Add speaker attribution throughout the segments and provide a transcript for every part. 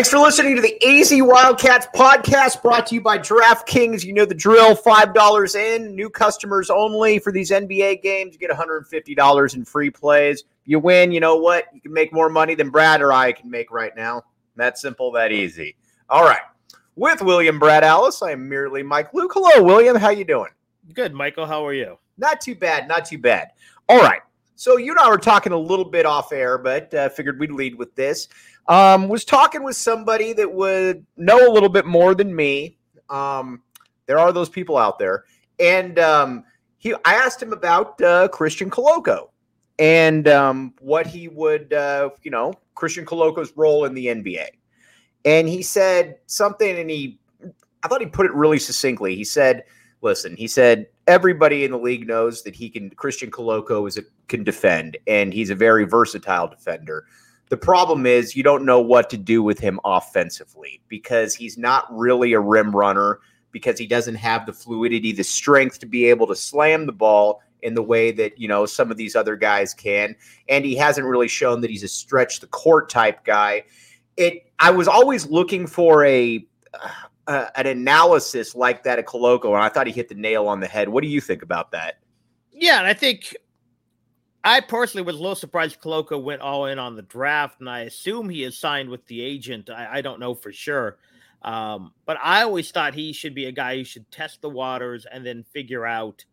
Speaker 1: Thanks for listening to the AZ Wildcats podcast brought to you by DraftKings. You know the drill $5 in, new customers only for these NBA games. You get $150 in free plays. You win, you know what? You can make more money than Brad or I can make right now. That simple, that easy. All right. With William Brad Allis, I am merely Mike Luke. Hello, William. How you doing?
Speaker 2: Good, Michael. How are you?
Speaker 1: Not too bad, not too bad. All right. So you and I were talking a little bit off air, but uh, figured we'd lead with this. Um, was talking with somebody that would know a little bit more than me. Um, there are those people out there, and um, he. I asked him about uh, Christian Koloko and um, what he would, uh, you know, Christian Koloko's role in the NBA, and he said something, and he, I thought he put it really succinctly. He said, "Listen," he said, everybody in the league knows that he can. Christian Koloko is a, can defend, and he's a very versatile defender. The problem is you don't know what to do with him offensively because he's not really a rim runner because he doesn't have the fluidity, the strength to be able to slam the ball in the way that, you know, some of these other guys can. And he hasn't really shown that he's a stretch the court type guy. It I was always looking for a uh, an analysis like that at Koloko, and I thought he hit the nail on the head. What do you think about that?
Speaker 2: Yeah, and I think I personally was a little surprised Koloko went all in on the draft, and I assume he is signed with the agent. I, I don't know for sure. Um, but I always thought he should be a guy who should test the waters and then figure out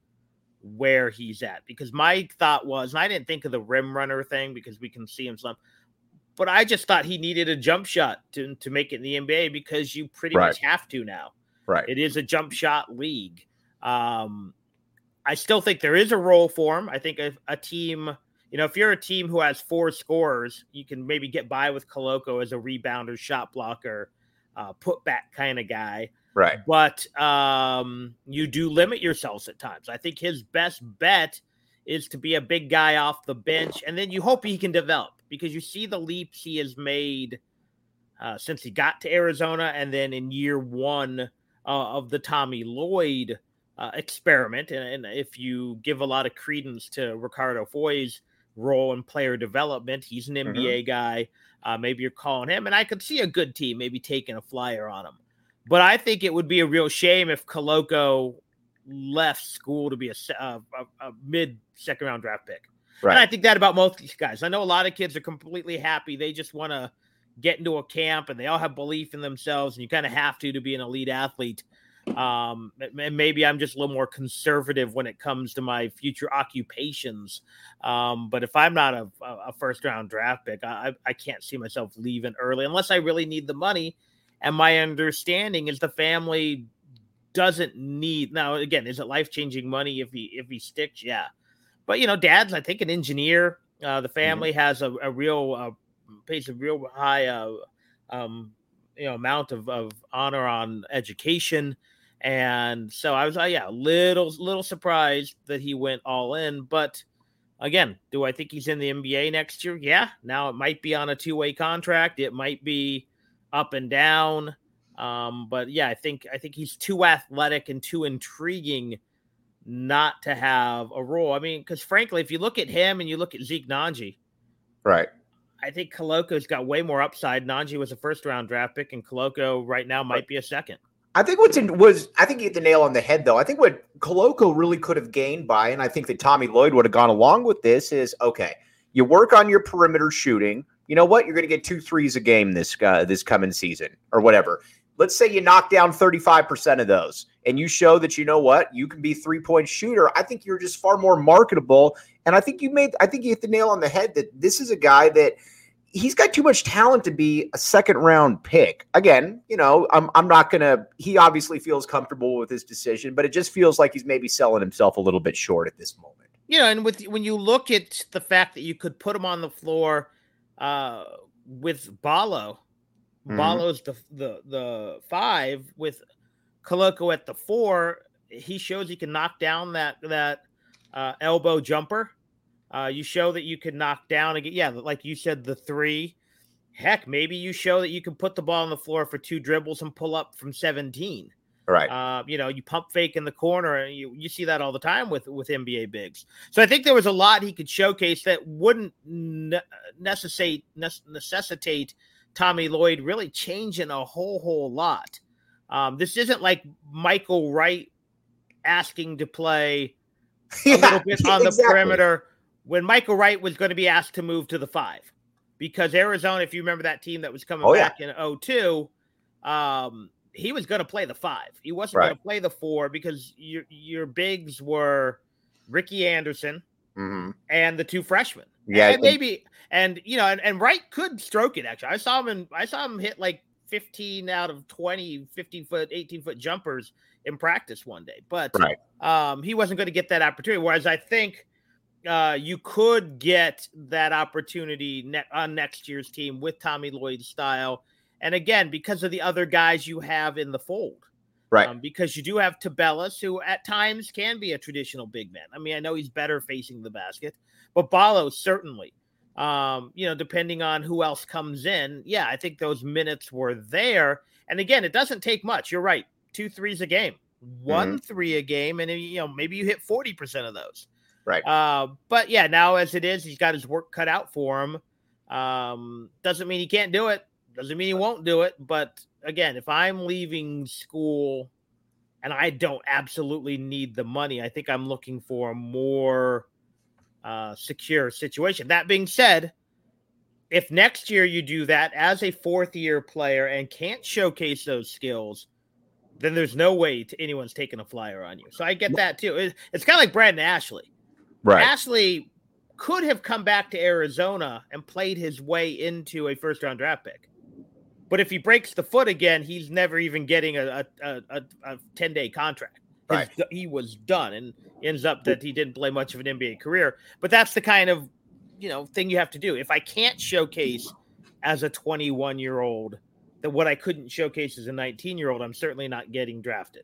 Speaker 2: where he's at. Because my thought was, and I didn't think of the rim runner thing because we can see him some, but I just thought he needed a jump shot to, to make it in the NBA because you pretty
Speaker 1: Right.
Speaker 2: much have to now.
Speaker 1: Right.
Speaker 2: It is a jump shot league. Um, I still think there is a role for him. I think if a team, you know, if you're a team who has four scorers, you can maybe get by with Koloko as a rebounder, shot blocker, uh, put back kind of guy.
Speaker 1: Right.
Speaker 2: But um, you do limit yourselves at times. I think his best bet is to be a big guy off the bench, and then you hope he can develop because you see the leaps he has made uh, since he got to Arizona, and then in year one uh, of the Tommy Lloyd uh, experiment. And, and if you give a lot of credence to Ricardo Foy's role in player development, he's an NBA guy. Uh, maybe you're calling him, and I could see a good team maybe taking a flyer on him. But I think it would be a real shame if Koloko left school to be a, uh, a, a mid second round draft pick. And I think that about most these guys. I know a lot of kids are completely happy. They just want to get into a camp and they all have belief in themselves, and you kind of have to to be an elite athlete. Um, and maybe I'm just a little more conservative when it comes to my future occupations. Um, but if I'm not a, a first round draft pick, I, I can't see myself leaving early unless I really need the money. And my understanding is the family doesn't need now. Again, is it life changing money if he if he sticks? Yeah, but you know, dad's I think an engineer. Uh, the family mm-hmm. has a, a real uh, pays a real high uh, um, you know amount of, of honor on education and so I was, uh, yeah, a little, little surprised that he went all in. But again, do I think he's in the NBA next year? Yeah. Now it might be on a two way contract. It might be up and down. Um, but yeah, I think I think he's too athletic and too intriguing not to have a role. I mean, because frankly, if you look at him and you look at Zeke Nnaji,
Speaker 1: right,
Speaker 2: I think Koloko's got way more upside. Nnaji was a first round draft pick, and Koloko right now might be a second.
Speaker 1: I think what's in was I think you hit the nail on the head though. I think what Koloko really could have gained by, and I think that Tommy Lloyd would have gone along with this is okay. You work on your perimeter shooting. You know what? You're going to get two threes a game this uh, this coming season or whatever. Let's say you knock down 35% of those and you show that you know what you can be three point shooter. I think you're just far more marketable. And I think you made I think you hit the nail on the head that this is a guy that he's got too much talent to be a second round pick. Again, you know, I'm I'm not gonna. He obviously feels comfortable with his decision, but it just feels like he's maybe selling himself a little bit short at this moment.
Speaker 2: You know, and with when you look at the fact that you could put him on the floor uh, with Ballo, mm-hmm. Ballo's the the the five with Koloko at the four. He shows he can knock down that that uh, elbow jumper. Uh, you show that you can knock down again. Yeah, like you said, the three. Heck, maybe you show that you can put the ball on the floor for two dribbles and pull up from 17.
Speaker 1: Right.
Speaker 2: Uh, you know, you pump fake in the corner. And you you see that all the time with with NBA bigs. So I think there was a lot he could showcase that wouldn't ne- necessitate necessitate Tommy Lloyd really changing a whole whole lot. Um, this isn't like Michael Wright asking to play a yeah, little bit on exactly. the perimeter when Michael Wright was going to be asked to move to the five because Arizona, if you remember that team that was coming oh, back yeah. in 02, um, he was going to play the five. He wasn't right. going to play the four because your your bigs were Ricky Anderson mm-hmm. and the two freshmen.
Speaker 1: Yeah,
Speaker 2: and maybe and you know and, and Wright could stroke it. Actually, I saw him in, I saw him hit like 15 out of 20, 15 foot, 18 foot jumpers in practice one day, but
Speaker 1: right.
Speaker 2: um, he wasn't going to get that opportunity. Whereas I think uh, you could get that opportunity ne- on next year's team with Tommy Lloyd's style. And again, because of the other guys you have in the fold.
Speaker 1: Right. Um,
Speaker 2: because you do have Tubelis, who at times can be a traditional big man. I mean, I know he's better facing the basket, but Ballo certainly. Um, you know, depending on who else comes in. Yeah, I think those minutes were there. And again, it doesn't take much. You're right. Two threes a game, one mm-hmm. three a game, and you know, maybe you hit 40% of those.
Speaker 1: Right.
Speaker 2: Uh, but yeah, now as it is, he's got his work cut out for him. Um, doesn't mean he can't do it. Doesn't mean he won't do it. But again, if I'm leaving school and I don't absolutely need the money, I think I'm looking for a more uh, secure situation. That being said, if next year you do that as a fourth year player and can't showcase those skills, then there's no way to anyone's taking a flyer on you. So I get that too. It, it's kind of like Brandon Ashley.
Speaker 1: Right.
Speaker 2: Ashley could have come back to Arizona and played his way into a first round draft pick. But if he breaks the foot again, he's never even getting a, a, a, a 10 day contract.
Speaker 1: Right.
Speaker 2: His, he was done and ends up that he didn't play much of an NBA career. But that's the kind of you know thing you have to do. If I can't showcase as a 21 year old that what I couldn't showcase as a 19 year old, I'm certainly not getting drafted.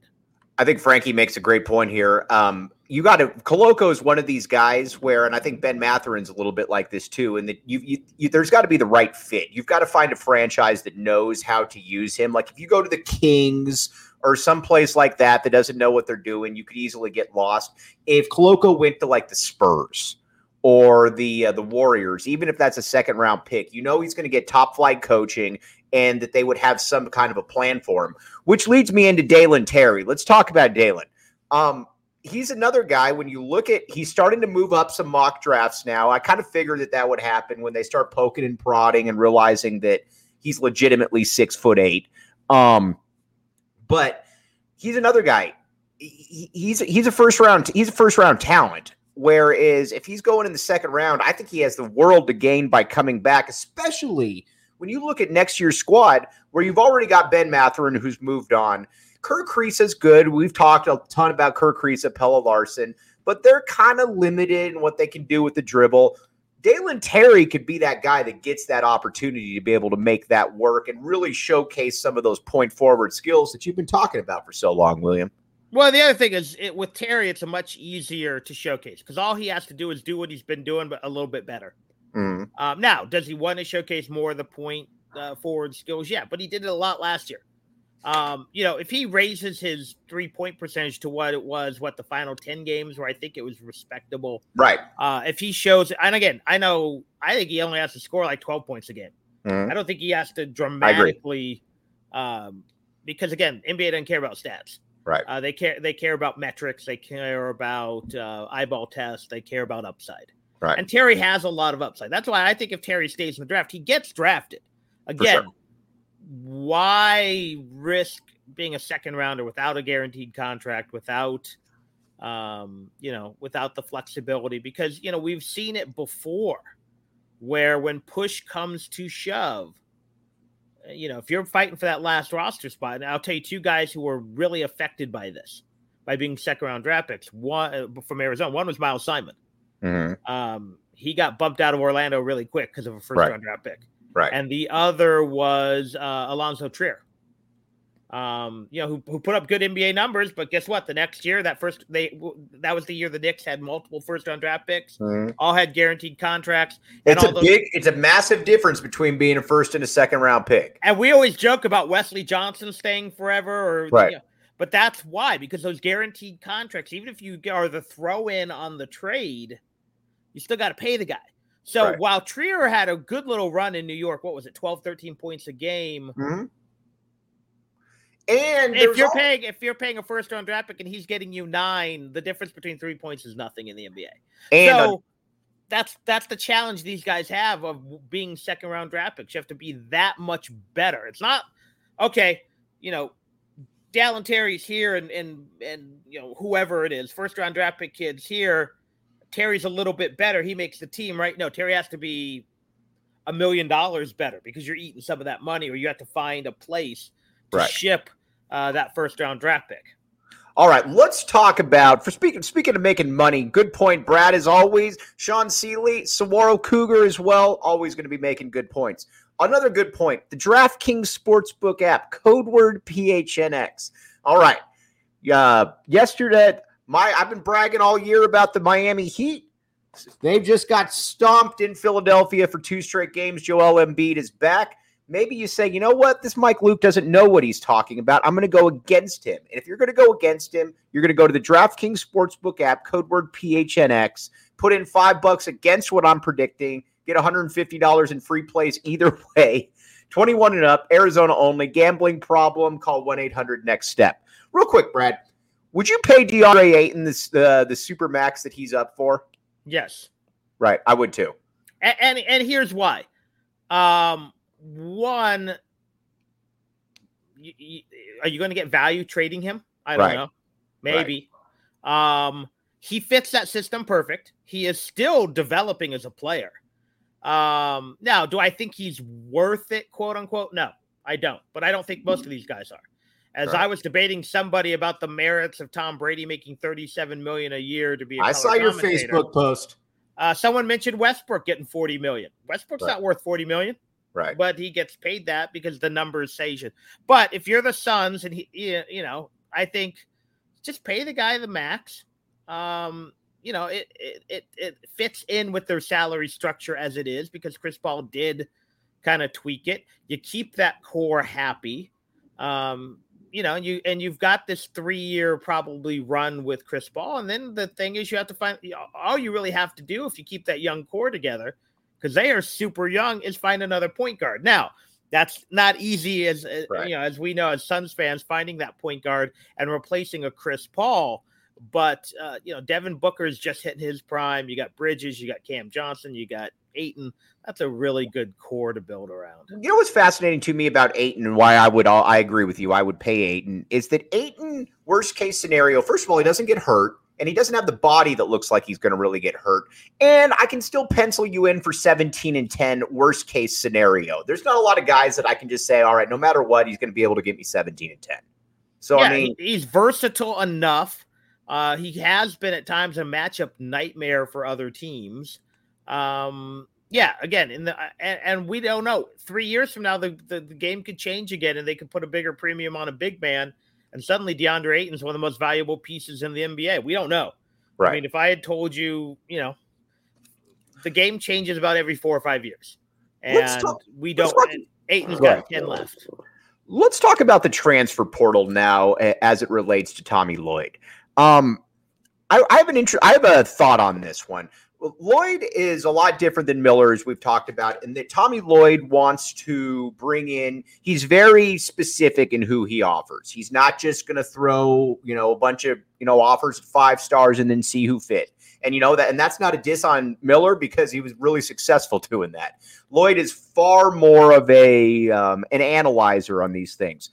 Speaker 1: I think Frankie makes a great point here. Um, you got to Koloko is one of these guys where, and I think Ben Mathurin's a little bit like this too. And that you, you, you there's got to be the right fit. You've got to find a franchise that knows how to use him. Like if you go to the Kings or some place like that that doesn't know what they're doing, you could easily get lost. If Koloko went to like the Spurs or the uh, the Warriors, even if that's a second round pick, you know he's going to get top flight coaching and that they would have some kind of a plan for him. Which leads me into Dalen Terry. Let's talk about Dalen. Um, he's another guy. When you look at, he's starting to move up some mock drafts now. I kind of figured that that would happen when they start poking and prodding and realizing that he's legitimately six foot eight. Um, but he's another guy. He- He's he's a first round he's a first round talent. Whereas if he's going in the second round, I think he has the world to gain by coming back, especially when you look at next year's squad, where you've already got Ben Mathurin who's moved on. Kirk is good. We've talked a ton about Kerr Kriisa, Pelle Larsson, but they're kind of limited in what they can do with the dribble. Dalen Terry could be that guy that gets that opportunity to be able to make that work and really showcase some of those point forward skills that you've been talking about for so long, William.
Speaker 2: Well, the other thing is it, with Terry, it's a much easier to showcase because all he has to do is do what he's been doing, but a little bit better.
Speaker 1: Mm,
Speaker 2: Um, now, does he want to showcase more of the point uh, forward skills? Yeah, but he did it a lot last year. Um, you know, if he raises his three point percentage to what it was, what the final 10 games where I think it was respectable.
Speaker 1: Right.
Speaker 2: Uh, if he shows, and again, I know, I think he only has to score like 12 points a game.
Speaker 1: Mhm.
Speaker 2: I don't think he has to dramatically, um, because again, NBA doesn't care about stats.
Speaker 1: Right.
Speaker 2: Uh, they care, they care about metrics. They care about uh, eyeball tests. They care about upside.
Speaker 1: Right.
Speaker 2: And Terry has a lot of upside. That's why I think if Terry stays in the draft, he gets drafted. Again, why risk being a second rounder without a guaranteed contract, without um, you know, without the flexibility? Because you know, we've seen it before where when push comes to shove, uh, you know, if you're fighting for that last roster spot, and I'll tell you two guys who were really affected by this, by being second round draft picks. One uh, from Arizona, one was Miles Simon.
Speaker 1: Mhm.
Speaker 2: Um, he got bumped out of Orlando really quick because of a first
Speaker 1: Right.
Speaker 2: round draft pick.
Speaker 1: Right.
Speaker 2: And the other was uh, Alonzo Trier. Um, you know, who, who put up good NBA numbers, but guess what? The next year, that first they that was the year the Knicks had multiple first round draft picks,
Speaker 1: Mhm.
Speaker 2: all had guaranteed contracts. and
Speaker 1: It's
Speaker 2: all
Speaker 1: a
Speaker 2: those-
Speaker 1: big, it's a massive difference between being a first and a second round pick.
Speaker 2: And we always joke about Wesley Johnson staying forever, or
Speaker 1: Right.
Speaker 2: you know, but that's why because those guaranteed contracts, even if you are the throw in on the trade, you still got to pay the guy. So
Speaker 1: Right.
Speaker 2: while Trier had a good little run in New York, what was it, 12, 13 points a game?
Speaker 1: Mhm. And
Speaker 2: If you're
Speaker 1: al-
Speaker 2: paying, if you're paying a first round draft pick and he's getting you nine, the difference between three points is nothing in the NBA.
Speaker 1: and
Speaker 2: so
Speaker 1: on-
Speaker 2: that's that's the challenge these guys have of being second round draft picks. You have to be that much better. It's not okay, you know. Dalen Terry's here, and and and you know whoever it is, first round draft pick kids here. Terry's a little bit better. He makes the team, right? No, Terry has to be a million dollars better because you're eating some of that money, or you have to find a place to
Speaker 1: Right.
Speaker 2: ship uh, that first round draft pick.
Speaker 1: All right, let's talk about for speaking speaking of making money. Good point, Brad. As always, Sean Seeley, Saguaro Cougar as well. Always going to be making good points. Another good point: the DraftKings Sportsbook app, code word PHNX. All right, uh, yesterday, my I've been bragging all year about the Miami Heat. They've just got stomped in Philadelphia for two straight games. Joel Embiid is back. Maybe you say, you know what? This Mike Luke doesn't know what he's talking about. I'm going to go against him. And if you're going to go against him, you're going to go to the DraftKings Sportsbook app, code word PHNX, put in five bucks against what I'm predicting, get $150 in free plays either way. 21 and up, Arizona only, gambling problem, call 1 800 next step. Real quick, Brad, would you pay DeAndre Ayton this, uh, the super max that he's up for?
Speaker 2: Yes.
Speaker 1: Right, I would too.
Speaker 2: and and, and here's why. Um, one, y- y- are you going to get value trading him? I don't
Speaker 1: Right.
Speaker 2: know. Maybe. Um, he fits that system perfect. He is still developing as a player. Um, now, do I think he's worth it, quote unquote? No, I don't. But I don't think most of these guys are. As I was debating somebody about the merits of Tom Brady making 37 million a year to be a
Speaker 1: I saw your. Facebook post.
Speaker 2: Uh, someone mentioned Westbrook getting 40 million. Westbrook's
Speaker 1: Right.
Speaker 2: not worth 40 million,
Speaker 1: Right.
Speaker 2: but he gets paid that because the numbers say should. But if you're the Suns and he, he- you know, I think just pay the guy the max. Um, you know, it, it it it fits in with their salary structure as it is because Chris Paul did kind of tweak it. You keep that core happy. Um, you know, and you and you've got this three year probably run with Chris Paul, and then the thing is you have to find all you really have to do if you keep that young core together because they are super young is find another point guard. Now that's not easy as uh,
Speaker 1: Right.
Speaker 2: you know as we know as Suns fans finding that point guard and replacing a Chris Paul. But uh, you know, Devin Booker is just hitting his prime. You got Bridges, you got Cam Johnson, you got Ayton. That's a really good core to build around.
Speaker 1: You know what's fascinating to me about Ayton and why I would all I agree with you, I would pay Ayton, is that Ayton, worst case scenario, first of all, he doesn't get hurt. And he doesn't have the body that looks like he's going to really get hurt. And I can still pencil you in for 17 and 10, worst case scenario. There's not a lot of guys that I can just say, all right, no matter what, he's going to be able to get me 17 and 10. So,
Speaker 2: yeah,
Speaker 1: I mean,
Speaker 2: he's versatile enough. Uh, he has been at times a matchup nightmare for other teams. Um, yeah, again, in the and, and we don't know. Three years from now, the, the the game could change again, and they could put a bigger premium on a big man, and suddenly DeAndre Ayton's one of the most valuable pieces in the NBA. We don't know.
Speaker 1: right.
Speaker 2: I mean, if I had told you, you know, the game changes about every four or five years, and
Speaker 1: talk-
Speaker 2: we don't.
Speaker 1: talk-
Speaker 2: and Ayton's
Speaker 1: Go
Speaker 2: got
Speaker 1: ahead.
Speaker 2: ten left.
Speaker 1: Let's talk about the transfer portal now as it relates to Tommy Lloyd. Um, I, I have an interest. I have a thought on this one. Lloyd is a lot different than Miller, as we've talked about, and that Tommy Lloyd wants to bring in. He's very specific in who he offers. He's not just going to throw, you know, a bunch of you know offers at five stars and then see who fit. And you know that, and that's not a diss on Miller because he was really successful doing that. Lloyd is far more of a um, an analyzer on these things.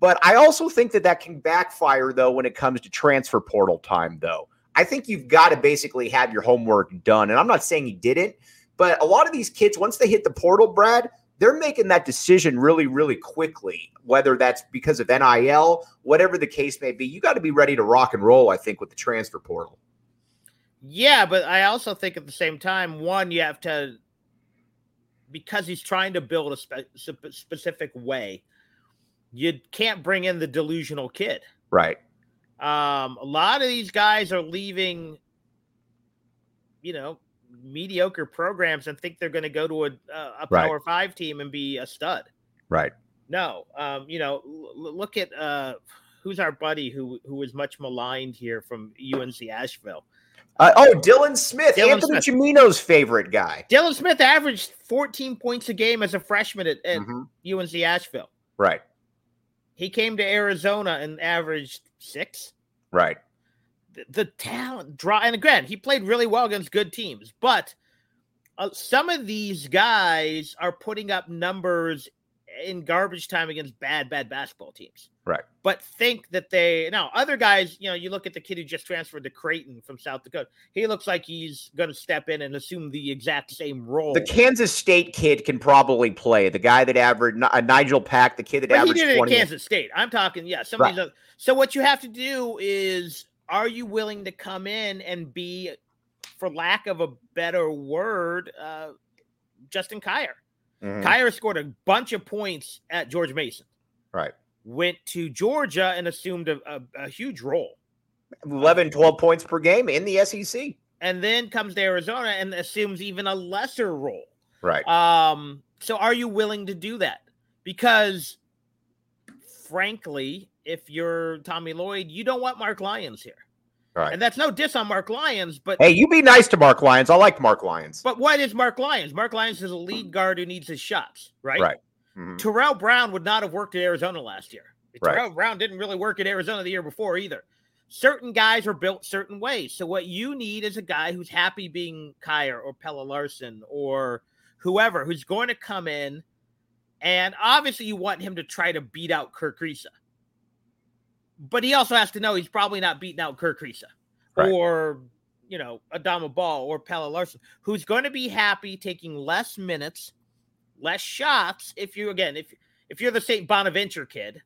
Speaker 1: But I also think that that can backfire though when it comes to transfer portal time though. I think you've got to basically have your homework done. And I'm not saying he didn't, but a lot of these kids once they hit the portal, Brad, they're making that decision really really quickly, whether that's because of NIL, whatever the case may be. You got to be ready to rock and roll I think with the transfer portal.
Speaker 2: Yeah, but I also think at the same time, one, you have to, because he's trying to build a spe- spe- specific way, you can't bring in the delusional kid.
Speaker 1: Right.
Speaker 2: Um, a lot of these guys are leaving, you know, mediocre programs and think they're going to go to a, a
Speaker 1: Right.
Speaker 2: power five team and be a stud.
Speaker 1: Right.
Speaker 2: No, um, you know, l- look at uh, who's our buddy who who was much maligned here from UNC Asheville.
Speaker 1: Uh, oh, Dylan Smith,
Speaker 2: Dylan
Speaker 1: Anthony
Speaker 2: Smith.
Speaker 1: Chimino's favorite guy.
Speaker 2: Dylan Smith averaged 14 points a game as a freshman at, at
Speaker 1: Mhm.
Speaker 2: UNC Asheville.
Speaker 1: Right.
Speaker 2: He came to Arizona and averaged six.
Speaker 1: Right.
Speaker 2: The, the talent draw, and again, he played really well against good teams, but uh, some of these guys are putting up numbers in garbage time against bad, bad basketball teams.
Speaker 1: Right.
Speaker 2: But think that they now other guys, you know, you look at the kid who just transferred to Creighton from South Dakota. He looks like he's going to step in and assume the exact same role.
Speaker 1: The Kansas State kid can probably play. The guy that averaged uh, Nigel Pack, the kid that
Speaker 2: But he
Speaker 1: averaged
Speaker 2: did it at
Speaker 1: 20.
Speaker 2: Kansas State. I'm talking, yeah, some of these. Other, so what you have to do is, are you willing to come in and be, for lack of a better word, uh, Justin Kier?
Speaker 1: Mhm.
Speaker 2: Kier scored a bunch of points at George Mason.
Speaker 1: Right.
Speaker 2: Went to Georgia and assumed a, a, a huge role,
Speaker 1: 11, 12 points per game in the SEC.
Speaker 2: and then comes to Arizona and assumes even a lesser role.
Speaker 1: Right.
Speaker 2: Um, so are you willing to do that? Because frankly, if you're Tommy Lloyd, you don't want Mark Lyons here.
Speaker 1: Right.
Speaker 2: And that's no diss on Mark Lyons, but
Speaker 1: Hey, you be nice to Mark Lyons. I like Mark Lyons.
Speaker 2: but what is Mark Lyons? Mark Lyons is a lead guard who needs his shots, right?
Speaker 1: Right. Mhm.
Speaker 2: Terrell Brown would not have worked at Arizona last year.
Speaker 1: Right.
Speaker 2: Terrell Brown didn't really work at Arizona the year before either. Certain guys are built certain ways. So what you need is a guy who's happy being Kier or Pelle Larsson or whoever who's going to come in, and obviously you want him to try to beat out Kerr Kriisa. But he also has to know he's probably not beating out Kerr Kriisa
Speaker 1: Right.
Speaker 2: or you know Adama Bal or Pelle Larsson, who's going to be happy taking less minutes, less shots. If you again, if if you're the St. Bonaventure kid,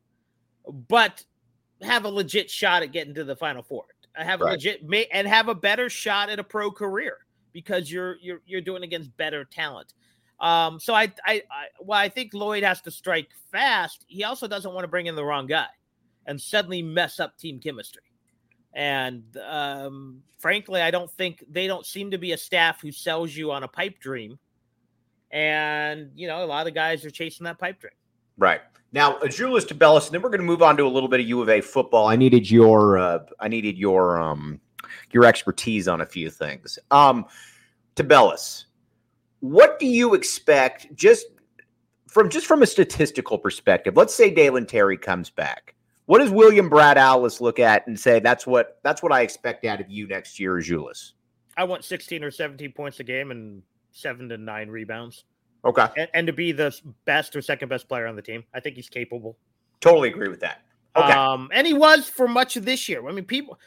Speaker 2: but have a legit shot at getting to the Final Four, have a legit and have a better shot at a pro career because you're you're you're doing against better talent. Um, so I, I, I, well, I think Lloyd has to strike fast. He also doesn't want to bring in the wrong guy and suddenly mess up team chemistry. And um, frankly, I don't think they don't seem to be a staff who sells you on a pipe dream. And you know, a lot of guys are chasing that pipe dream.
Speaker 1: Right. Now, Julius Tubelis, and then we're going to move on to a little bit of U of A football. I needed your uh, I needed your um your expertise on a few things. Um Tubelis, what do you expect just from just from a statistical perspective? Let's say Dalen Terry comes back. What does William Brad Allis look at and say that's what that's what I expect out of you next year, Julius?
Speaker 2: I want 16 or 17 points a game and seven to nine rebounds,
Speaker 1: Okay,
Speaker 2: and, and to be the best or second best player on the team. I think he's capable.
Speaker 1: totally agree with that. Okay,
Speaker 2: Um, and he was for much of this year. I mean, people,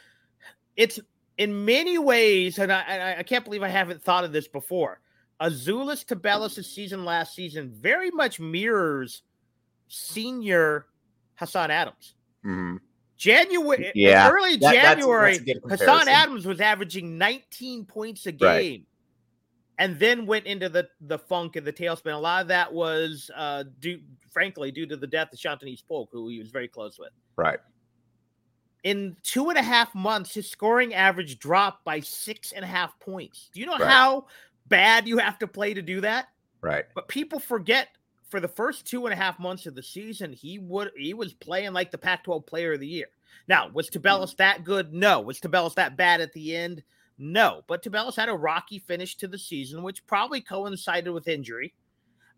Speaker 2: it's in many ways, and I, I, can't believe I haven't thought of this before. Azuolas Tubelis' season last season very much mirrors senior Hassan Adams.
Speaker 1: Mhm.
Speaker 2: January,
Speaker 1: Yeah,
Speaker 2: early
Speaker 1: that- that's- that's
Speaker 2: January, Hassan. Adams was averaging 19 points a game.
Speaker 1: Right.
Speaker 2: And then went into the the funk and the tailspin. A lot of that was uh due, frankly, due to the death of Shawntinice Polk, who he was very close with
Speaker 1: right.
Speaker 2: in two and a half months, his scoring average dropped by six and a half points. Do you know
Speaker 1: Right.
Speaker 2: how bad you have to play to do that?
Speaker 1: Right.
Speaker 2: But people forget for the first two and a half months of the season, he would he was playing like the Pac-12 Player of the Year. Now, was Tubelis that good? No. Was Tubelis that bad at the end? No. But Tubelis had a rocky finish to the season, which probably coincided with injury.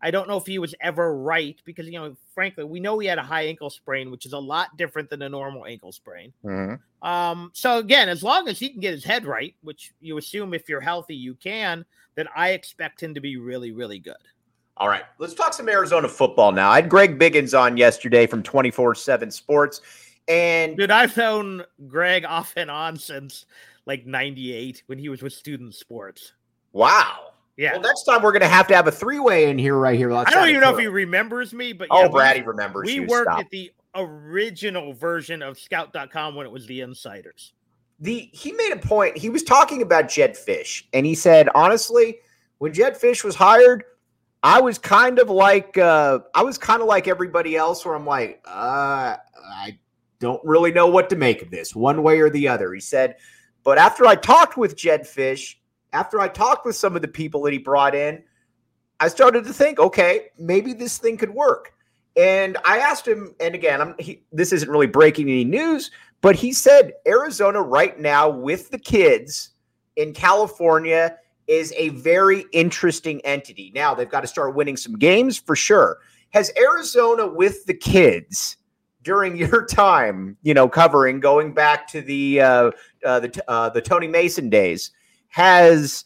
Speaker 2: I don't know if he was ever right because, you know, frankly, we know he had a high ankle sprain, which is a lot different than a normal ankle sprain.
Speaker 1: Mhm.
Speaker 2: Um, so again, as long as he can get his head right, which you assume if you're healthy you can, then I expect him to be really, really good.
Speaker 1: All right, let's talk some Arizona football now. I had Greg Biggins on yesterday from 24 7 Sports. And
Speaker 2: Dude, I've known Greg off and on since like '98 when he was with Student Sports.
Speaker 1: wow.
Speaker 2: Yeah,
Speaker 1: Well, next time we're going to have to have a three way in here, right here.
Speaker 2: I don't even know if he remembers me, but
Speaker 1: Oh,
Speaker 2: yeah,
Speaker 1: Brady remembers
Speaker 2: We
Speaker 1: you.
Speaker 2: worked
Speaker 1: Stop.
Speaker 2: at the original version of Scout.com when it was the Insiders.
Speaker 1: the he made a point. He was talking about Jedd Fisch, and he said, honestly, when Jedd Fisch was hired, I was kind of like uh, I was kind of like everybody else, where I'm like, uh, I don't really know what to make of this, one way or the other. He said, but after I talked with Jedd Fisch, after I talked with some of the people that he brought in, I started to think, okay, maybe this thing could work. And I asked him, and again, I'm he, this isn't really breaking any news, but he said Arizona right now with the kids in California is a very interesting entity. Now they've got to start winning some games for sure. Has Arizona with the kids during your time, you know, covering going back to the uh, uh, the uh, the Tony Mason days, has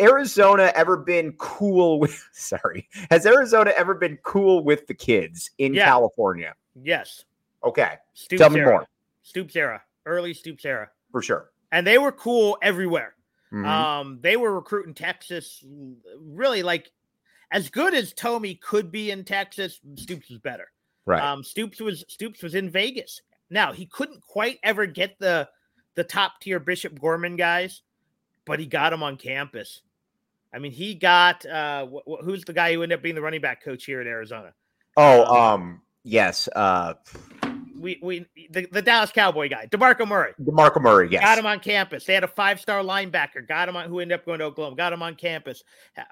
Speaker 1: Arizona ever been cool with? Sorry, has Arizona ever been cool with the kids in
Speaker 2: Yeah.
Speaker 1: California?
Speaker 2: Yes,
Speaker 1: Okay,
Speaker 2: Stoops
Speaker 1: Tell me
Speaker 2: era.
Speaker 1: more.
Speaker 2: Stoops era, early Stoops era,
Speaker 1: for sure.
Speaker 2: and they were cool everywhere.
Speaker 1: Mhm.
Speaker 2: Um, they were recruiting Texas, really like as good as Tomey could be in Texas. Stoops was better.
Speaker 1: right.
Speaker 2: Um, Stoops was Stoops was in Vegas. Now he couldn't quite ever get the the top tier Bishop Gorman guys, but he got them on campus. I mean, he got uh, wh- who's the guy who ended up being the running back coach here at Arizona?
Speaker 1: oh,
Speaker 2: um,
Speaker 1: um, yes. Uh,
Speaker 2: We we the, the Dallas Cowboy guy, Demarco Murray.
Speaker 1: Demarco Murray. Yes.
Speaker 2: Got him on campus. They had a five star linebacker. Got him on who ended up going to Oklahoma. Got him on campus. Uh,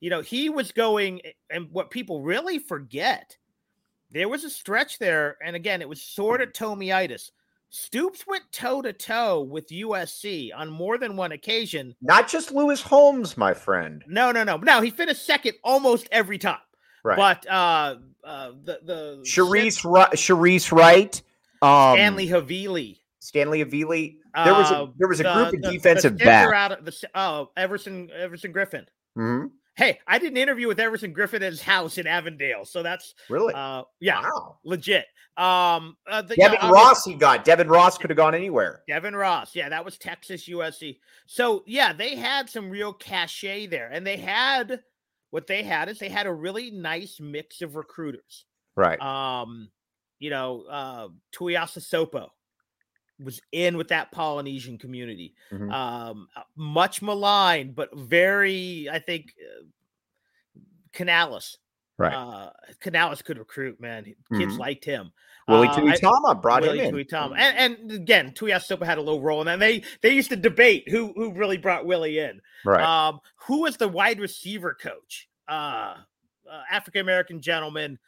Speaker 2: You know, he was going, and what people really forget, there was a stretch there, and again, it was sort of Tomeitis. Stoops went toe to toe with USC on more than one occasion.
Speaker 1: Not just Lewis Holmes, my friend.
Speaker 2: No, no, no. No, he finished second almost every time.
Speaker 1: Right.
Speaker 2: But uh, uh, the the
Speaker 1: Sharice, Ri- Shareece Wright. Um,
Speaker 2: Stanley Havili.
Speaker 1: Stanley Havili. There was a
Speaker 2: uh,
Speaker 1: there was a group of defensive backs.
Speaker 2: out of the oh Everson Everson Griffen.
Speaker 1: Mhm.
Speaker 2: Hey, I did an interview with Everson Griffen at his house in Avondale, so that's
Speaker 1: Really?
Speaker 2: uh yeah,
Speaker 1: Wow.
Speaker 2: legit. Um, uh, the,
Speaker 1: Devin
Speaker 2: obviously-
Speaker 1: Ross, he got. Devin Ross could have gone anywhere.
Speaker 2: Devin Ross, yeah, that was Texas USC. So yeah, they had some real cachet there, and they had what they had is they had a really nice mix of recruiters.
Speaker 1: Right.
Speaker 2: Um, you know, uh, Tuiasosopo was in with that Polynesian community.
Speaker 1: Mhm.
Speaker 2: Um, uh, much maligned, but very, I think, uh, Canales.
Speaker 1: Right.
Speaker 2: Uh, Canales could recruit, man. Kids
Speaker 1: Mhm.
Speaker 2: liked him.
Speaker 1: Willie
Speaker 2: Uh,
Speaker 1: Tuitama brought
Speaker 2: Willie
Speaker 1: him in.
Speaker 2: Tuitama. And, and again, Tuiasosopo had a low role in that. They they used to debate who who really brought Willie in.
Speaker 1: Right.
Speaker 2: Um, who was the wide receiver coach? Uh, uh African American gentleman.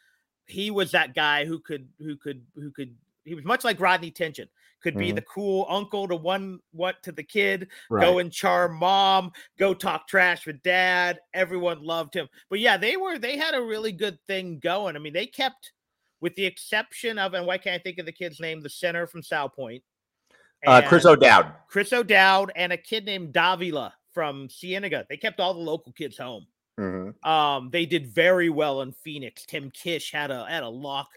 Speaker 2: He was that guy who could who could who could. He was much like Rodney Tension. Could be
Speaker 1: Mhm.
Speaker 2: the cool uncle to one what to the kid.
Speaker 1: right.
Speaker 2: Go and charm mom. Go talk trash with dad. Everyone loved him. But yeah, they were they had a really good thing going. I mean, they kept with the exception of, and why can't I think of the kid's name? The center from Salpointe,
Speaker 1: Uh,
Speaker 2: Kris
Speaker 1: O'Dowd.
Speaker 2: Kris O'Dowd, and a kid named Davila from Cienega. They kept all the local kids home.
Speaker 1: Mhm.
Speaker 2: Um, they did very well in Phoenix. Tim Kish had a had a lock,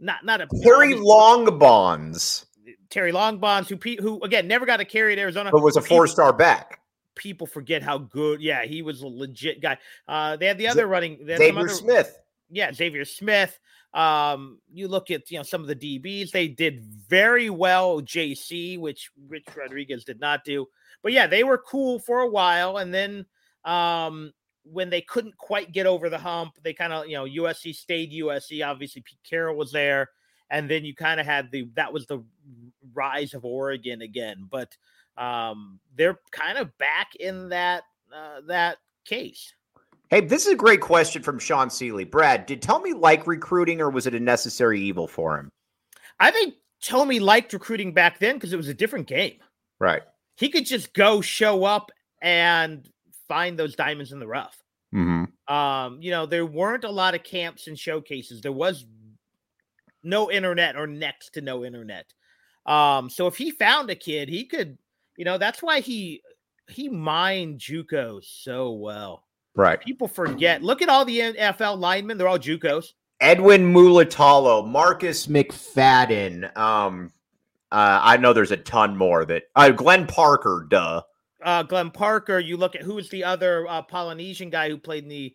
Speaker 2: not not a
Speaker 1: Terry
Speaker 2: obviously-
Speaker 1: Longbons,
Speaker 2: Terry Longbons, who who again never got a carry at Arizona,
Speaker 1: but was a four star back.
Speaker 2: People forget how good. Yeah, he was a legit guy. Uh, they had the
Speaker 1: Z-
Speaker 2: other running. They had some
Speaker 1: Xavier
Speaker 2: other-
Speaker 1: Smith.
Speaker 2: yeah, Xavier Smith. Um, you look at you know some of the DBs, they did very well. JC, which Rich Rodriguez did not do, but yeah, they were cool for a while, and then um, when they couldn't quite get over the hump, they kind of you know USC stayed USC. Obviously, Pete Carroll was there, and then you kind of had the that was the rise of Oregon again, but um, they're kind of back in that uh, that case.
Speaker 1: Hey, this is a great question from Sean Seeley. Brad, did Tommy like recruiting or was it a necessary evil for him?
Speaker 2: I think Tommy liked recruiting back then because it was a different game.
Speaker 1: Right.
Speaker 2: He could just go show up and find those diamonds in the rough.
Speaker 1: Mm-hmm.
Speaker 2: Um, you know, there weren't a lot of camps and showcases. There was no internet or next to no internet. Um, so if he found a kid, he could, you know, that's why he he mined JUCO so well.
Speaker 1: Right.
Speaker 2: People forget. Look at all the NFL linemen; they're all JUCOs.
Speaker 1: Edwin Mulitalo, Marcus McFadden. Um, uh, I know there's a ton more that uh, Glenn Parker, duh.
Speaker 2: uh, Glenn Parker. You look at who's the other uh, Polynesian guy who played in the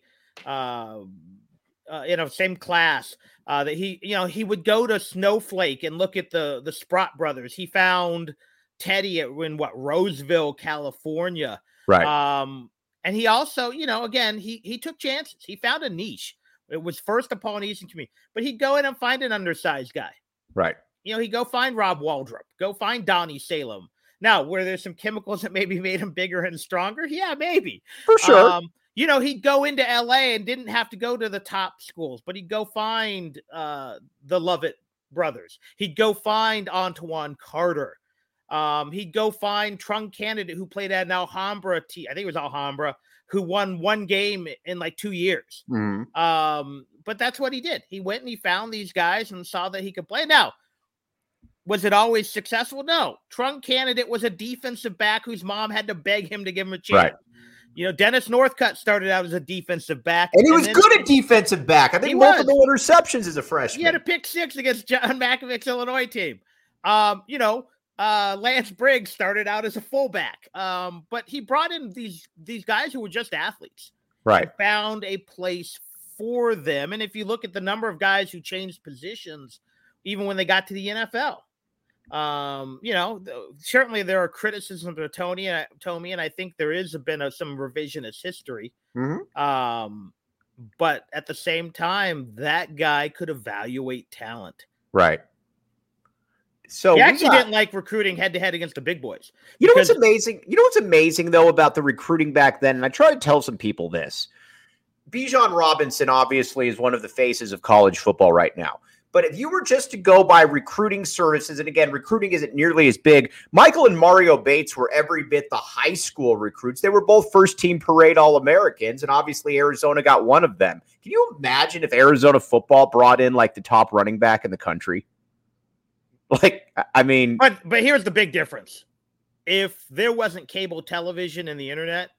Speaker 2: uh, you know same class. Uh, that he you know he would go to Snowflake and look at the the Sprott brothers. He found Teddy at in what Roseville, California.
Speaker 1: Right.
Speaker 2: Um, and he also you know again he he took chances. He found a niche. It was first a Polynesian community, but he'd go in and find an undersized guy.
Speaker 1: right.
Speaker 2: You know, he'd go find Rob Waldrop, go find Donnie Salum. Now, were there some chemicals that maybe made him bigger and stronger? Yeah, maybe.
Speaker 1: For sure.
Speaker 2: Um, you know, he'd go into LA and didn't have to go to the top schools, but he'd go find uh, the Lovett brothers. He'd go find Antoine Carter. Um, he'd go find Trung Canidate, who played at an Alhambra. team. I think it was Alhambra, who won one game in like two years.
Speaker 1: Mhm.
Speaker 2: Um, but that's what he did. He went and he found these guys and saw that he could play. Now, was it always successful? No. Trung Canidate was a defensive back whose mom had to beg him to give him a chance.
Speaker 1: Right.
Speaker 2: You know, Dennis Northcutt started out as a defensive back,
Speaker 1: And he was
Speaker 2: then
Speaker 1: good at defensive back. I think multiple interceptions as a freshman.
Speaker 2: He had a pick six against John Mackovic's Illinois team. Um, you know, uh, Lance Briggs started out as a fullback, um, but he brought in these these guys who were just athletes.
Speaker 1: right.
Speaker 2: found a place for them. And if you look at the number of guys who changed positions, even when they got to the NFL, um, you know, certainly there are criticisms of Tony and Tommy, and I think there is a been a, some revisionist history.
Speaker 1: Mhm.
Speaker 2: Um, but at the same time, that guy could evaluate talent.
Speaker 1: Right. So
Speaker 2: he actually
Speaker 1: got-
Speaker 2: didn't like recruiting head to head against the big boys.
Speaker 1: You know what's amazing? You know what's amazing though about the recruiting back then, and I try to tell some people this. Bijan Robinson obviously is one of the faces of college football right now. But if you were just to go by recruiting services, and again, recruiting isn't nearly as big. Michael and Mario Bates were every bit the high school recruits. They were both first team parade All Americans, and obviously Arizona got one of them. Can you imagine if Arizona football brought in like the top running back in the country? Like, I- I mean,
Speaker 2: But but here's the big difference. If there wasn't cable television and the internet,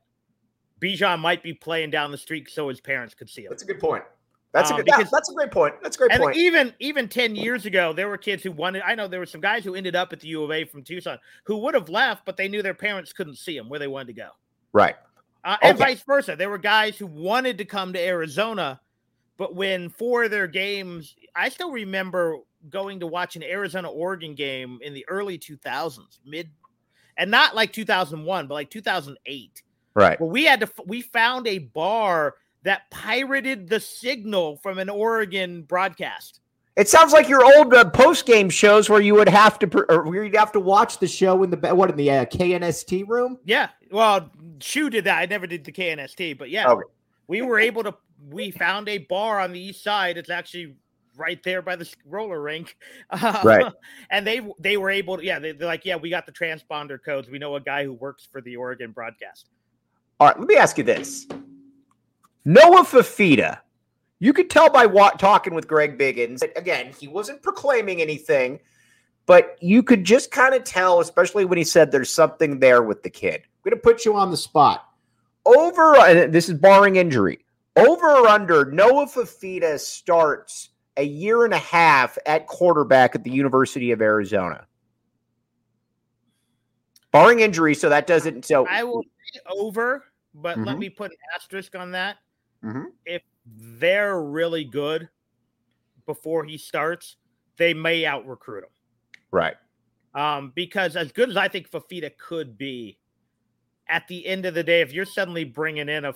Speaker 2: Bijan might be playing down the street so his parents could see him.
Speaker 1: that's a good point. That's a
Speaker 2: Um,
Speaker 1: good. yeah,
Speaker 2: because-
Speaker 1: that's a great point. That's a great
Speaker 2: And
Speaker 1: point.
Speaker 2: even even 10 years ago, there were kids who wanted. I know there were some guys who ended up at the U of A from Tucson who would have left, but they knew their parents couldn't see them where they wanted to go.
Speaker 1: right.
Speaker 2: Uh, and
Speaker 1: Okay.
Speaker 2: vice versa. There were guys who wanted to come to Arizona, but when for their games, I still remember going to watch an Arizona Oregon game in the early 2000s, mid, and not like 2001, but like 2008.
Speaker 1: Right.
Speaker 2: Well, we had to, we found a bar that pirated the signal from an Oregon broadcast.
Speaker 1: It sounds like your old uh, post game shows where you would have to, pr- or where you'd have to watch the show in the what in the uh, KNST room.
Speaker 2: Yeah. Well, Shu did that. I never did the KNST, but yeah,
Speaker 1: Okay.
Speaker 2: we were able to. We found a bar on the east side. It's actually right there by the roller rink. Uh,
Speaker 1: Right.
Speaker 2: And they they were able to. Yeah, they, they're like, yeah, we got the transponder codes. We know a guy who works for the Oregon broadcast.
Speaker 1: All right. Let me ask you this: Noah Fifita You could tell by wa- talking with Greg Biggins. that, Again, he wasn't proclaiming anything, but you could just kind of tell, especially when he said there's something there with the kid. I'm going to put you on the spot. Over, and this is barring injury, over or under, Noah Fifita starts a year and a half at quarterback at the University of Arizona. Barring injury, so that doesn't. So
Speaker 2: I will say over, but let
Speaker 1: Mhm.
Speaker 2: me put an asterisk on that.
Speaker 1: Mhm.
Speaker 2: If they're really good before he starts, they may out recruit him.
Speaker 1: right,
Speaker 2: Um, because as good as I think Fifita could be, at the end of the day, if you're suddenly bringing in a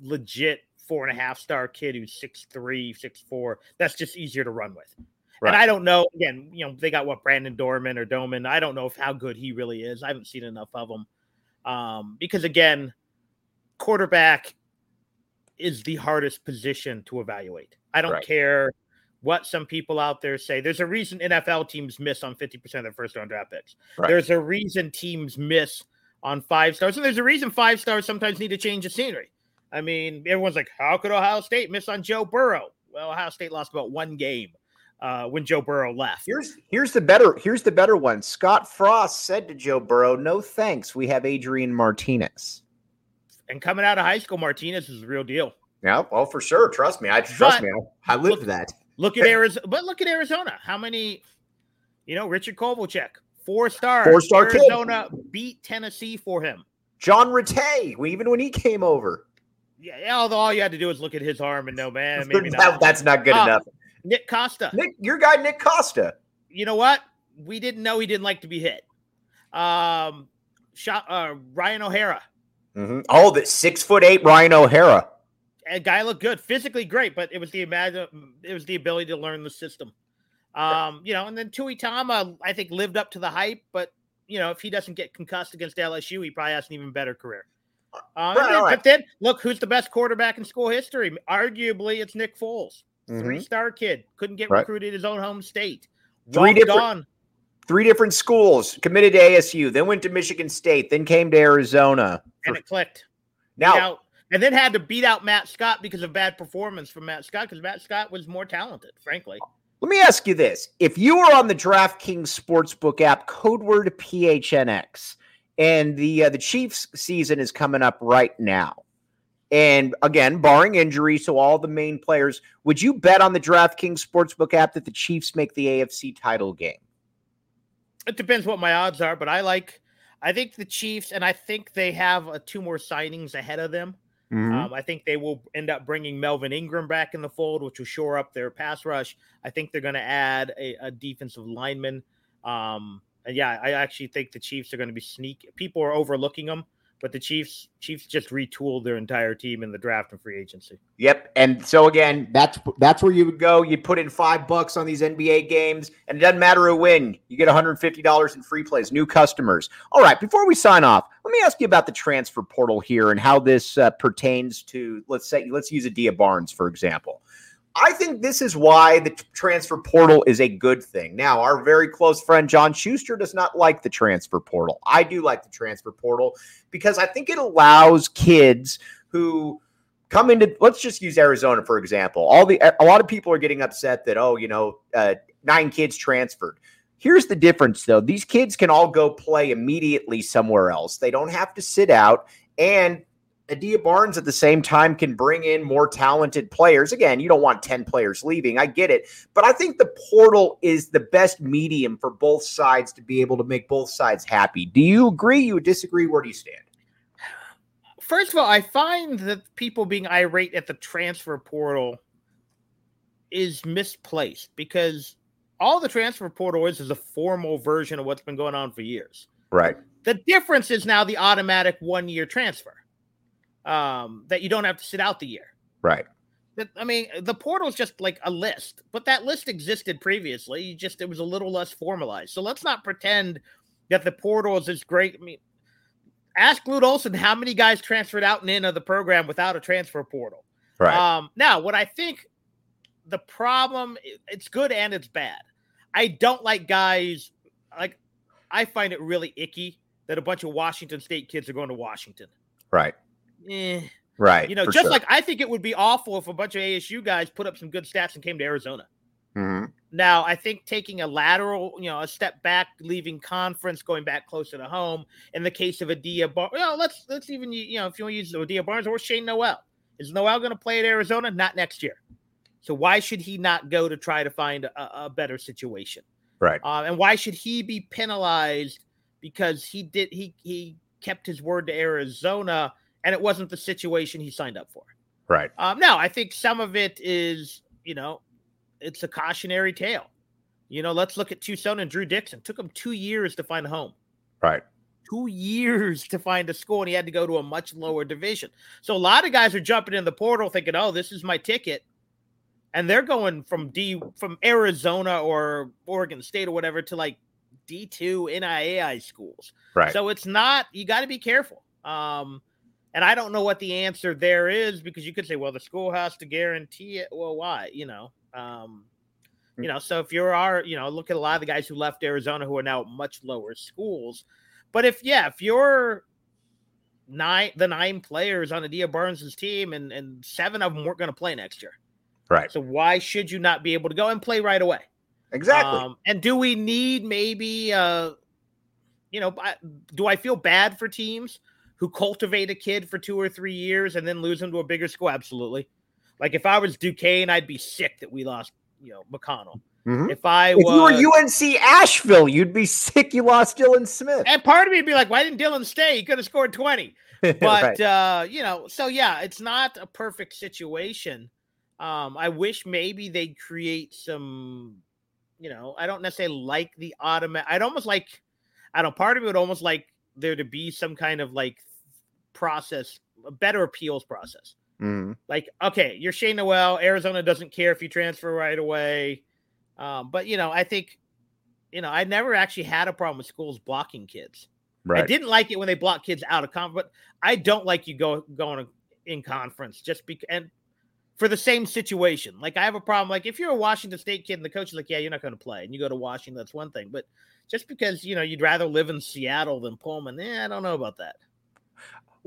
Speaker 2: legit four and a half star kid who's six three, six four, that's just easier to run with.
Speaker 1: Right.
Speaker 2: And I don't know. Again, you know, they got what Brandon Dorman or Doman. I don't know if how good he really is. I haven't seen enough of him. Um, because again, quarterback is the hardest position to evaluate. I don't
Speaker 1: Right.
Speaker 2: care what some people out there say. There's a reason NFL teams miss on 50% of their first round draft picks.
Speaker 1: Right.
Speaker 2: There's a reason teams miss on five stars. And there's a reason five stars sometimes need to change the scenery. I mean, everyone's like, how could Ohio State miss on Joe Burrow? Well, Ohio State lost about one game uh, when Joe Burrow left.
Speaker 1: Here's here's the better here's the better one. Scott Frost said to Joe Burrow, "No thanks. We have Adrian Martinez."
Speaker 2: And coming out of high school, Martinez is the real deal.
Speaker 1: Yeah, well, for sure. Trust me. I
Speaker 2: trust
Speaker 1: me. I, I lived
Speaker 2: look-
Speaker 1: that.
Speaker 2: Look at Arizona, but look at Arizona. How many, you know, Richard Kovalcheck, four star,
Speaker 1: Four-star kid.
Speaker 2: Arizona beat Tennessee for him.
Speaker 1: John Rattay, even when he came over,
Speaker 2: Yeah, although all you had to do was look at his arm and know, man, maybe
Speaker 1: That-
Speaker 2: not.
Speaker 1: that's not good
Speaker 2: Ah.
Speaker 1: enough.
Speaker 2: Nick Costa.
Speaker 1: Nick, your guy Nick Costa.
Speaker 2: You know what? We didn't know he didn't like to be hit. Um, shot uh, Ryan O'Hara.
Speaker 1: Mhm. Oh, the six foot eight Ryan O'Hara.
Speaker 2: A guy looked good, physically great, but it was the imagine, it was the ability to learn the system. Um, you know, and then Tuitama, I think, lived up to the hype, but you know, if he doesn't get concussed against LSU, he probably has an even better career. Uh,
Speaker 1: Right,
Speaker 2: then-
Speaker 1: right.
Speaker 2: But then, look, who's the best quarterback in school history? Arguably, it's Nick Foles,
Speaker 1: Mhm.
Speaker 2: three-star kid, couldn't get
Speaker 1: Right.
Speaker 2: recruited his own home state.
Speaker 1: Three different-
Speaker 2: on.
Speaker 1: Three different schools, committed to ASU, then went to Michigan State, then came to Arizona.
Speaker 2: and it clicked.
Speaker 1: Now,
Speaker 2: out- and then had to beat out Matt Scott because of bad performance from Matt Scott because Matt Scott was more talented, frankly.
Speaker 1: Let me ask you this. If you were on the DraftKings Sportsbook app, code word PHNX, and the uh, the Chiefs season is coming up right now. And again, barring injury, so all the main players, would you bet on the DraftKings Sportsbook app that the Chiefs make the AFC title game?
Speaker 2: It depends what my odds are, but I like. I think the Chiefs, and I think they have uh, two more signings ahead of them.
Speaker 1: Mm-hmm.
Speaker 2: Um, I think they will end up bringing Melvin Ingram back in the fold, which will shore up their pass rush. I think they're going to add a, a defensive lineman. Um, and yeah, I actually think the Chiefs are going to be sneak. People are overlooking them, but the Chiefs Chiefs just retooled their entire team in the draft and free agency.
Speaker 1: Yep. And so again, that's that's where you would go. You'd put in five bucks on these NBA games, and it doesn't matter who win. You get $150 in free plays, new customers. All right. Before we sign off, let me ask you about the transfer portal here and how this uh, pertains to let's say let's use Adia Barnes for example. I think this is why the transfer portal is a good thing. Now, our very close friend John Schuster does not like the transfer portal. I do like the transfer portal because I think it allows kids who come into let's just use Arizona for example. All the a lot of people are getting upset that oh, you know, uh, nine kids transferred. Here's the difference though. These kids can all go play immediately somewhere else. They don't have to sit out and Adia Barnes at the same time can bring in more talented players. Again, you don't want 10 players leaving. I get it. But I think the portal is the best medium for both sides to be able to make both sides happy. Do you agree? You disagree? Where do you stand?
Speaker 2: First of all, I find that people being irate at the transfer portal is misplaced because all the transfer portal is is a formal version of what's been going on for years.
Speaker 1: Right.
Speaker 2: The difference is now the automatic one year transfer um, that you don't have to sit out the year.
Speaker 1: Right.
Speaker 2: That I mean, the portal is just like a list, but that list existed previously. You just it was a little less formalized. So let's not pretend that the portal is as great. I mean, ask Lute Olson how many guys transferred out and in of the program without a transfer portal.
Speaker 1: Right.
Speaker 2: Um, now, what I think the problem it's good and it's bad. I don't like guys like I find it really icky that a bunch of Washington State kids are going to Washington.
Speaker 1: right.
Speaker 2: Eh,
Speaker 1: Right.
Speaker 2: You know, just
Speaker 1: sure.
Speaker 2: like I think it would be awful if a bunch of ASU guys put up some good stats and came to Arizona.
Speaker 1: Mhm.
Speaker 2: Now, I think taking a lateral, you know, a step back, leaving conference, going back closer to home. In the case of Adia Bar, you know, let's let's even you know if you want to use Adia Barnes or Shane Nowell, is Nowell going to play at Arizona? Not next year. So why should he not go to try to find a, a better situation?
Speaker 1: Right.
Speaker 2: Um, and why should he be penalized because he did he he kept his word to Arizona and it wasn't the situation he signed up for?
Speaker 1: Right.
Speaker 2: Um, no, I think some of it is, you know, it's a cautionary tale. You know, let's look at Tucson and Drew Dixon. Took him two years to find a home.
Speaker 1: Right.
Speaker 2: Two years to find a school, and he had to go to a much lower division. So a lot of guys are jumping in the portal thinking, "Oh, this is my ticket," and they're going from D from Arizona or Oregon State or whatever to like D two NAIA schools.
Speaker 1: Right.
Speaker 2: So it's not. You got to be careful. Um, and I don't know what the answer there is because you could say, well, the school has to guarantee it. Well, why? You know, um, you know. So if you're our, you know, look at a lot of the guys who left Arizona who are now at much lower schools. But if yeah, if you're nine, the nine players on Adia Barnes's team, and and seven of them weren't going to play next year,
Speaker 1: right.
Speaker 2: so why should you not be able to go and play right away?
Speaker 1: Exactly.
Speaker 2: Um, and do we need maybe, uh, you know, do I feel bad for teams who cultivate a kid for two or three years and then lose him to a bigger school? Absolutely. Like if I was Duquesne, I'd be sick that we lost, you know, McConnell.
Speaker 1: Mhm.
Speaker 2: If I
Speaker 1: if you were UNC Asheville, you'd be sick. You lost Dylan Smith.
Speaker 2: and part of me would be like, why didn't Dylan stay? He could have scored 20. But,
Speaker 1: Right.
Speaker 2: uh, you know, so yeah, it's not a perfect situation. Um, I wish maybe they'd create some, you know, I don't necessarily like the automatic. I'd almost like, I don't. Part of me would almost like there to be some kind of like process, a better appeals process.
Speaker 1: Mhm.
Speaker 2: Like, okay, you're Shane Nowell. Arizona doesn't care if you transfer right away. Um, but you know, I think, you know, I never actually had a problem with schools blocking kids. I didn't like it when they block kids out of conference, but I don't like you go going in conference just because and for the same situation. Like I have a problem. Like if you're a Washington State kid and the coach is like, "Yeah, you're not going to play," and you go to Washington, that's one thing. But just because you know you'd rather live in Seattle than Pullman, eh, I don't know about that.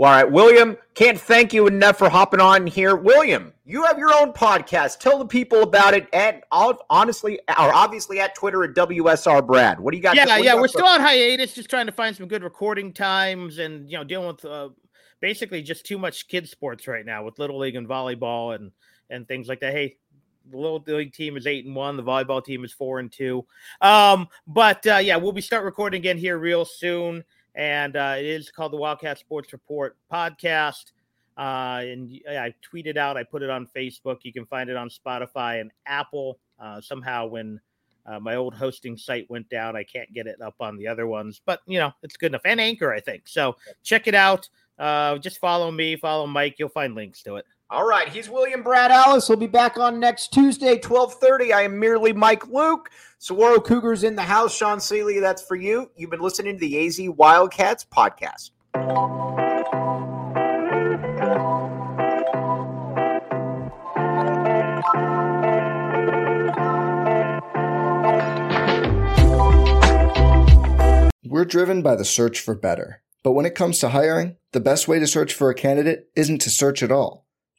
Speaker 1: Well, all right, William, can't thank you enough for hopping on here. William, you have your own podcast. Tell the people about it at honestly or obviously at Twitter at WSR Brad. What do you got?
Speaker 2: yeah,
Speaker 1: you
Speaker 2: yeah, we're still on hiatus, just trying to find some good recording times, and you know, dealing with uh, basically just too much kid sports right now with little league and volleyball and and things like that. Hey, the little league team is eight and one, the volleyball team is four and two. Um, but uh, yeah, we'll be start recording again here real soon, and uh, it is called the Wildcat Sports Report podcast. Uh, and I tweeted out, I put it on Facebook. You can find it on Spotify and Apple. Uh, somehow, when uh, my old hosting site went down. I can't get it up on the other ones, but you know, it's good enough. And Anchor, I think. So check it out. Uh, just follow me, follow Mike. You'll find links to it.
Speaker 1: All right, he's William Brad Allis. He'll be back on next Tuesday, 1230. I am merely Mike Luke. Saguaro Cougars in the house. Sean Seeley, that's for you. You've been listening to the AZ Wildcats podcast.
Speaker 3: We're driven by the search for better. But when it comes to hiring, the best way to search for a candidate isn't to search at all.